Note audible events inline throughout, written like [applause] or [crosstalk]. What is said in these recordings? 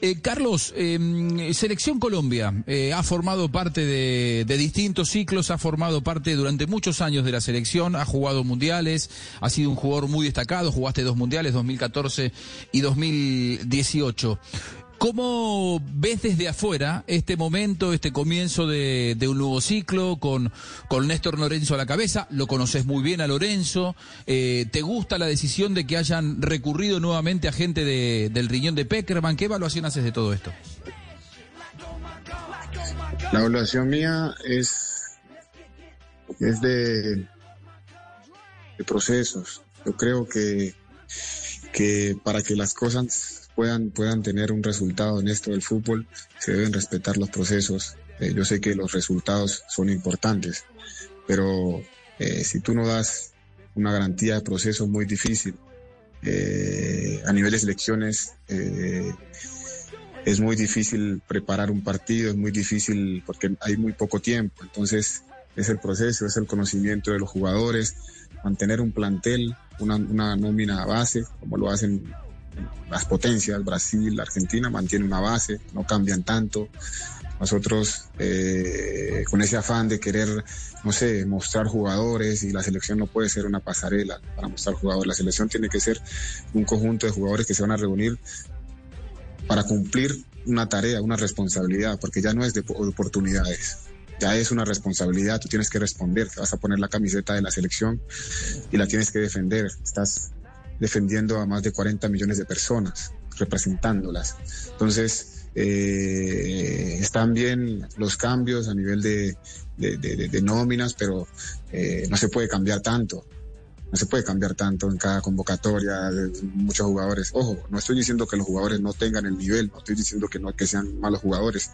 Eh, Carlos, em, Selección Colombia eh, ha formado parte de, distintos ciclos, ha formado parte durante muchos años de la selección, ha jugado mundiales, ha sido un jugador muy destacado, jugaste dos mundiales, 2014 y 2018. ¿Cómo ves desde afuera este momento, este comienzo de, un nuevo ciclo con, con, Néstor Lorenzo a la cabeza? Lo conoces muy bien a Lorenzo. Eh, ¿Te gusta la decisión de que hayan recurrido nuevamente a gente del riñón de Peckerman? ¿Qué evaluación haces de todo esto? La evaluación mía es, es de, de procesos. Yo creo que, que para que las cosas puedan, puedan tener un resultado en esto del fútbol, se deben respetar los procesos. Eh, yo sé que los resultados son importantes, pero eh, si tú no das una garantía de proceso muy difícil, eh, a nivel de selecciones es muy difícil preparar un partido, es muy difícil porque hay muy poco tiempo, entonces es el proceso, es el conocimiento de los jugadores, mantener un plantel, una, una nómina base, como lo hacen las potencias, Brasil, Argentina, mantienen una base, no cambian tanto. Nosotros, eh, con ese afán de querer, no sé, mostrar jugadores, y la selección no puede ser una pasarela para mostrar jugadores, la selección tiene que ser un conjunto de jugadores que se van a reunir para cumplir una tarea, una responsabilidad, porque ya no es de oportunidades, ya es una responsabilidad, tú tienes que responder, te vas a poner la camiseta de la selección y la tienes que defender, estás defendiendo a más de 40 millones de personas, representándolas. Entonces, eh, están bien los cambios a nivel de, nóminas, pero eh, no se puede cambiar tanto. No se puede cambiar tanto en cada convocatoria de muchos jugadores. Ojo, no estoy diciendo que los jugadores no tengan el nivel, no estoy diciendo que no que sean malos jugadores.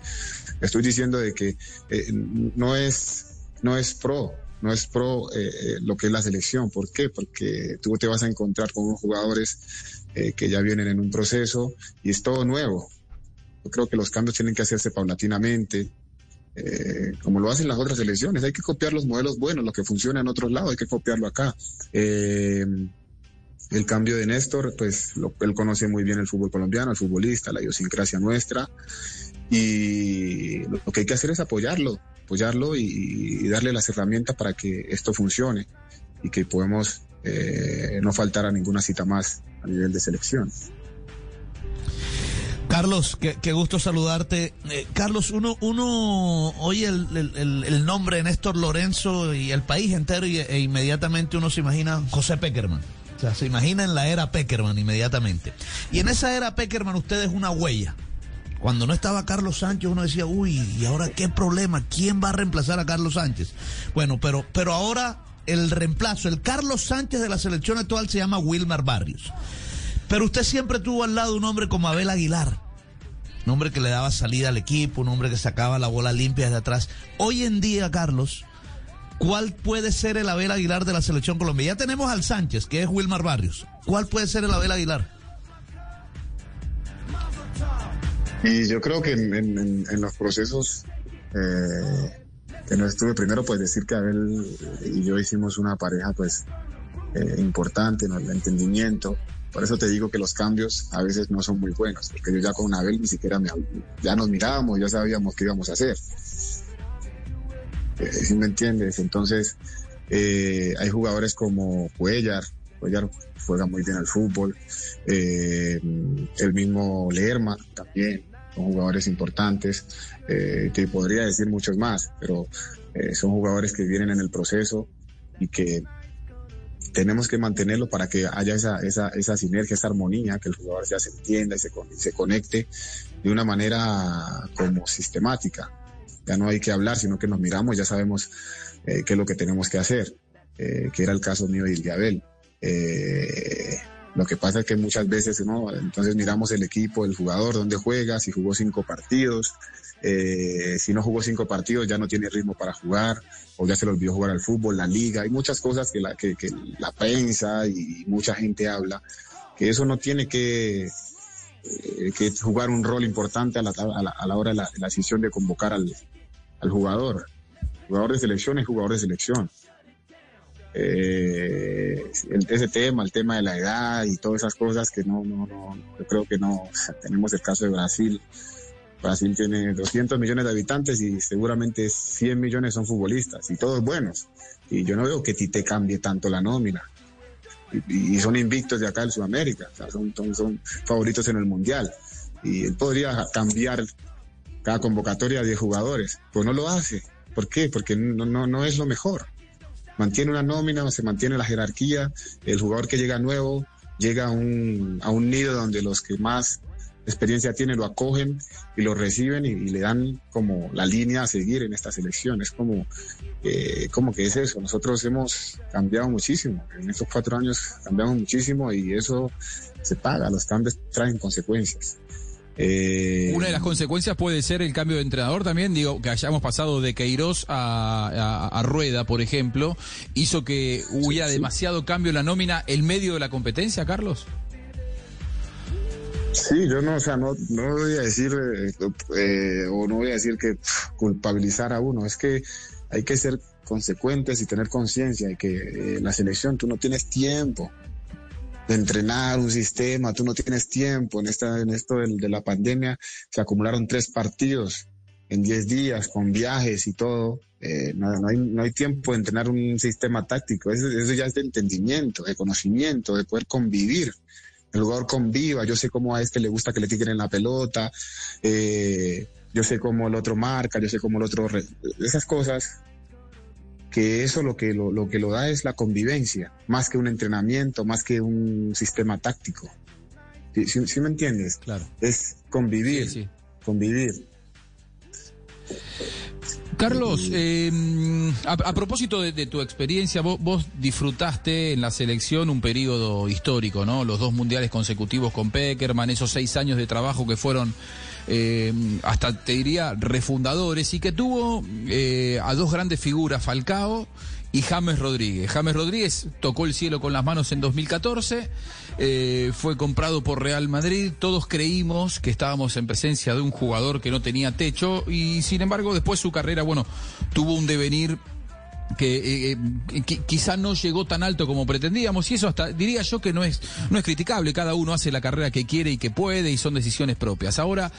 Estoy diciendo de que eh, no es no es pro no es pro eh, eh, lo que es la selección. ¿Por qué? Porque tú te vas a encontrar con unos jugadores eh, que ya vienen en un proceso y es todo nuevo. Yo creo que los cambios tienen que hacerse paulatinamente, como lo hacen las otras selecciones. Hay que copiar los modelos buenos, lo que funciona en otros lados, hay que copiarlo acá. el cambio de Néstor, pues él conoce muy bien el fútbol colombiano, el futbolista, la idiosincrasia nuestra y lo que hay que hacer es apoyarlo, apoyarlo y, darle las herramientas para que esto funcione y que podamos eh, no faltar a ninguna cita más a nivel de selección. Carlos, qué, gusto saludarte. Eh, Carlos, uno, uno oye el, nombre de Néstor Lorenzo y el país entero y, e inmediatamente uno se imagina José Peckerman. O sea, se imagina en la era Peckerman inmediatamente. Y en esa era Peckerman usted es una huella. Cuando no estaba Carlos Sánchez, uno decía, uy, ¿y ahora qué problema? ¿Quién va a reemplazar a Carlos Sánchez? Bueno, pero, pero ahora el reemplazo, el Carlos Sánchez de la selección actual se llama Wilmar Barrios. Pero usted siempre tuvo al lado un hombre como Abel Aguilar. Un hombre que le daba salida al equipo, un hombre que sacaba la bola limpia desde atrás. Hoy en día, Carlos, ¿cuál puede ser el Abel Aguilar de la selección colombiana? Ya tenemos al Sánchez, que es Wilmar Barrios. ¿Cuál puede ser el Abel Aguilar? Y yo creo que en, los procesos eh, que no estuve, primero pues decir que Abel y yo hicimos una pareja pues eh, importante en el entendimiento. Por eso te digo que los cambios a veces no son muy buenos, porque yo ya con Abel ni siquiera me, ya nos mirábamos, ya sabíamos qué íbamos a hacer. Eh, si me entiendes? Entonces, hay jugadores como Cuellar, Cuellar juega muy bien al fútbol, el mismo Lerma también, son jugadores importantes, eh, te podría decir muchos más, pero eh, son jugadores que vienen en el proceso y que tenemos que mantenerlo para que haya esa, esa, esa sinergia, esa armonía, que el jugador ya se entienda y se, se conecte de una manera como sistemática. Ya no hay que hablar, sino que nos miramos, ya sabemos eh, qué es lo que tenemos que hacer, que era el caso mío y de Abel. Lo que pasa es que muchas veces, ¿no? Entonces miramos el equipo, el jugador, dónde juega, si jugó cinco partidos, eh, si no jugó cinco partidos ya no tiene ritmo para jugar, o ya se le olvidó jugar al fútbol, la liga, hay muchas cosas que la, que, la prensa y mucha gente habla, que eso no tiene que, eh, jugar un rol importante a la, a la, hora de la, decisión de convocar al, al jugador. Jugador de selección es jugador de selección. Eh, ese tema, el tema de la edad y todas esas cosas que no, no, no, yo creo que no, tenemos el caso de Brasil. Brasil tiene 200 millones de habitantes y seguramente 100 millones son futbolistas y todos buenos. Y yo no veo que Tite cambie tanto la nómina. Y, son invictos de acá en Sudamérica, son, son, favoritos en el Mundial. Y él podría cambiar cada convocatoria de jugadores, pues no lo hace. ¿Por qué? Porque no, no, no es lo mejor mantiene una nómina, se mantiene la jerarquía, el jugador que llega nuevo llega a un, a un nido donde los que más experiencia tienen lo acogen y lo reciben y, le dan como la línea a seguir en esta selección. Es como, eh, como que es eso. Nosotros hemos cambiado muchísimo. En estos cuatro años cambiamos muchísimo y eso se paga. Los cambios traen consecuencias. Eh, Una de las consecuencias puede ser el cambio de entrenador también, digo, que hayamos pasado de Queiroz a, Rueda, por ejemplo, hizo que hubiera demasiado cambio en la nómina el medio de la competencia, Carlos. Sí, yo no, o sea, no, no voy a decir, eh, eh, o no voy a decir que culpabilizar a uno, es que hay que ser consecuentes y tener conciencia de que la selección tú no tienes tiempo, de entrenar un sistema, tú no tienes tiempo. En, esta, en esto de, la pandemia se acumularon tres partidos en diez días con viajes y todo. Eh, no, hay, no hay tiempo de entrenar un sistema táctico. Eso, ya es de entendimiento, de conocimiento, de poder convivir. El jugador conviva. Yo sé cómo a este le gusta que le tiren la pelota. Eh, yo sé cómo el otro marca. Yo sé cómo el otro. Esas cosas que eso lo que lo, lo, que lo da es la convivencia, más que un entrenamiento, más que un sistema táctico. ¿Sí, me entiendes? Claro. Es convivir, sí, convivir. Carlos, eh, a, propósito de, tu experiencia, vos, vos, disfrutaste en la selección un periodo histórico, ¿no? Los dos mundiales consecutivos con Peckerman, esos seis años de trabajo que fueron eh, hasta te diría refundadores y que tuvo eh, a dos grandes figuras, Falcao y James Rodríguez. James Rodríguez tocó el cielo con las manos en 2014, eh, fue comprado por Real Madrid, todos creímos que estábamos en presencia de un jugador que no tenía techo y sin embargo después su carrera, bueno, tuvo un devenir que, eh, eh, quizá no llegó tan alto como pretendíamos y eso hasta diría yo que no es no es criticable. Cada uno hace la carrera que quiere y que puede y son decisiones propias. Ahora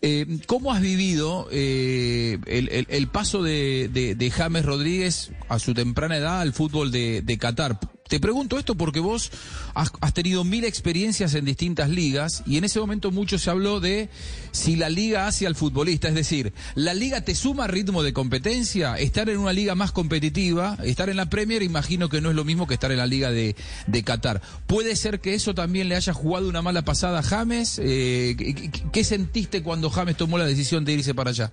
eh, cómo has vivido el, el, paso de, de, James Rodríguez a su temprana edad al fútbol de, de Qatar te pregunto esto porque vos has, tenido mil experiencias en distintas ligas y en ese momento mucho se habló de si la liga hace al futbolista, es decir, la liga te suma ritmo de competencia, estar en una liga más competitiva, estar en la Premier, imagino que no es lo mismo que estar en la liga de, Qatar. ¿Puede ser que eso también le haya jugado una mala pasada a James? Eh, ¿qué, sentiste cuando James tomó la decisión de irse para allá?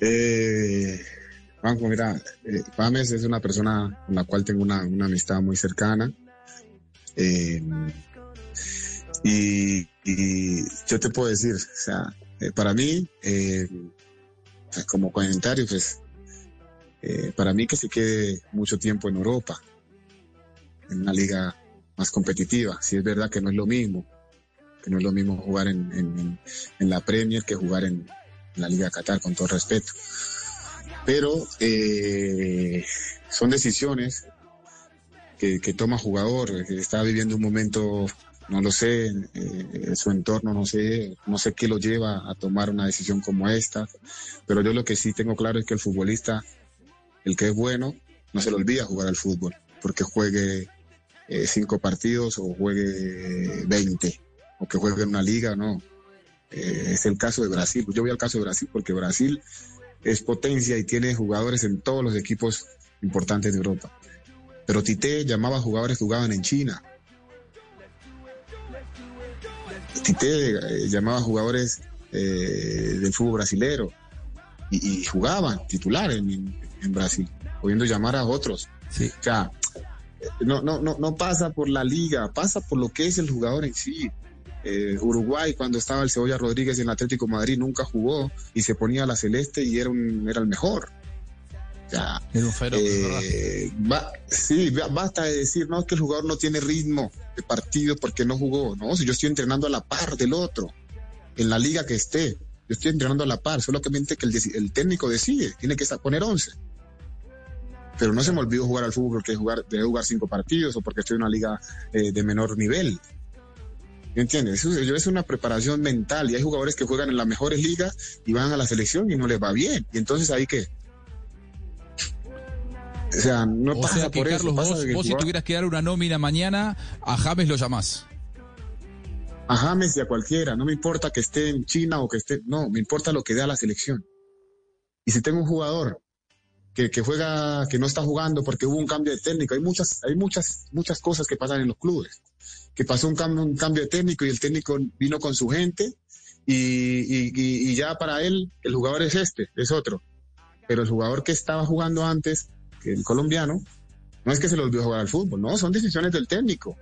Eh mira, eh, Pames es una persona con la cual tengo una, amistad muy cercana. Eh, y, yo te puedo decir, o sea, eh, para mí, como comentario, pues, para mí que se quede mucho tiempo en Europa, en una liga más competitiva. Si es verdad que no es lo mismo, que no es lo mismo jugar en, la Premier que jugar en, en la Liga Qatar, con todo respeto pero eh, son decisiones que, toma jugador, que está viviendo un momento, no lo sé, eh, su entorno, no sé, no sé qué lo lleva a tomar una decisión como esta, pero yo lo que sí tengo claro es que el futbolista, el que es bueno, no se le olvida jugar al fútbol, porque juegue eh, cinco partidos o juegue veinte, o que juegue en una liga, no. es el caso de Brasil. Yo voy al caso de Brasil porque Brasil es potencia y tiene jugadores en todos los equipos importantes de Europa. Pero Tite llamaba a jugadores que jugaban en China. Tite eh, llamaba a jugadores eh, del fútbol brasilero y, jugaban titular en, Brasil, pudiendo llamar a otros. O sea, no, no, no, no pasa por la liga, pasa por lo que es el jugador en sí. Eh, Uruguay, cuando estaba el Cebolla Rodríguez en el Atlético Madrid, nunca jugó y se ponía la celeste y era, un, era el mejor. era un eh, sí, basta de decir, no, es que el jugador no tiene ritmo de partido porque no jugó. No, si yo estoy entrenando a la par del otro, en la liga que esté, yo estoy entrenando a la par, solamente que el, el técnico decide, tiene que poner 11. pero no se me olvidó jugar al fútbol porque jugar, debe jugar cinco partidos o porque estoy en una liga eh, de menor nivel. ¿Me entiendes? Eso, es una preparación mental y hay jugadores que juegan en las mejores ligas y van a la selección y no les va bien. Y entonces ahí qué. O sea, no pasa por eso. vos, si tuvieras que dar una nómina mañana, a James lo llamás. A James y a cualquiera. No me importa que esté en China o que esté. No, me importa lo que dé a la selección. Y si tengo un jugador que, que, juega, que no está jugando porque hubo un cambio de técnico, hay muchas, hay muchas, muchas cosas que pasan en los clubes. Que pasó un cambio, un cambio de técnico y el técnico vino con su gente y, y, ya para él el jugador es este, es otro. Pero el jugador que estaba jugando antes el colombiano, no es que se le olvidó jugar al fútbol, no, son decisiones del técnico.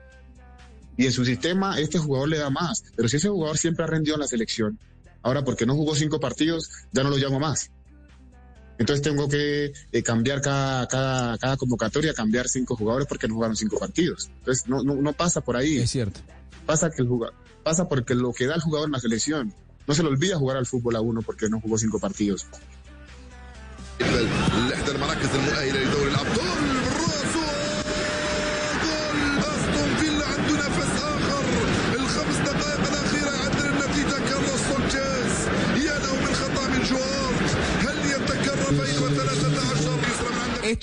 Y en su sistema este jugador le da más, pero si ese jugador siempre ha rendido en la selección, ahora porque no jugó cinco partidos, ya no lo llamo más. Entonces tengo que eh, cambiar cada, cada, cada, convocatoria, cambiar cinco jugadores porque no jugaron cinco partidos. Entonces no, no, no pasa por ahí. Es cierto. Pasa, que el jugador, pasa porque lo que da el jugador en la selección, no se le olvida jugar al fútbol a uno porque no jugó cinco partidos.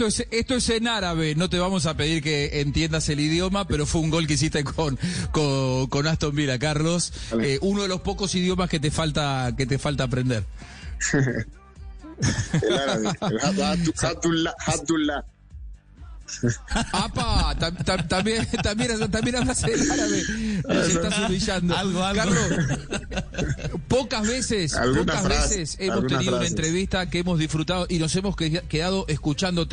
Esto es, esto es en árabe, no te vamos a pedir que entiendas el idioma, pero fue un gol que hiciste con, con, con Aston Villa, Carlos. Eh, uno de los pocos idiomas que te falta, que te falta aprender. [laughs] El árabe. El ¡Apa! también, también, también hablas el árabe. Nos estás humillando. Algo, algo. Carlos, pocas veces, pocas veces hemos tenido una entrevista que hemos disfrutado y nos hemos quedado escuchándote.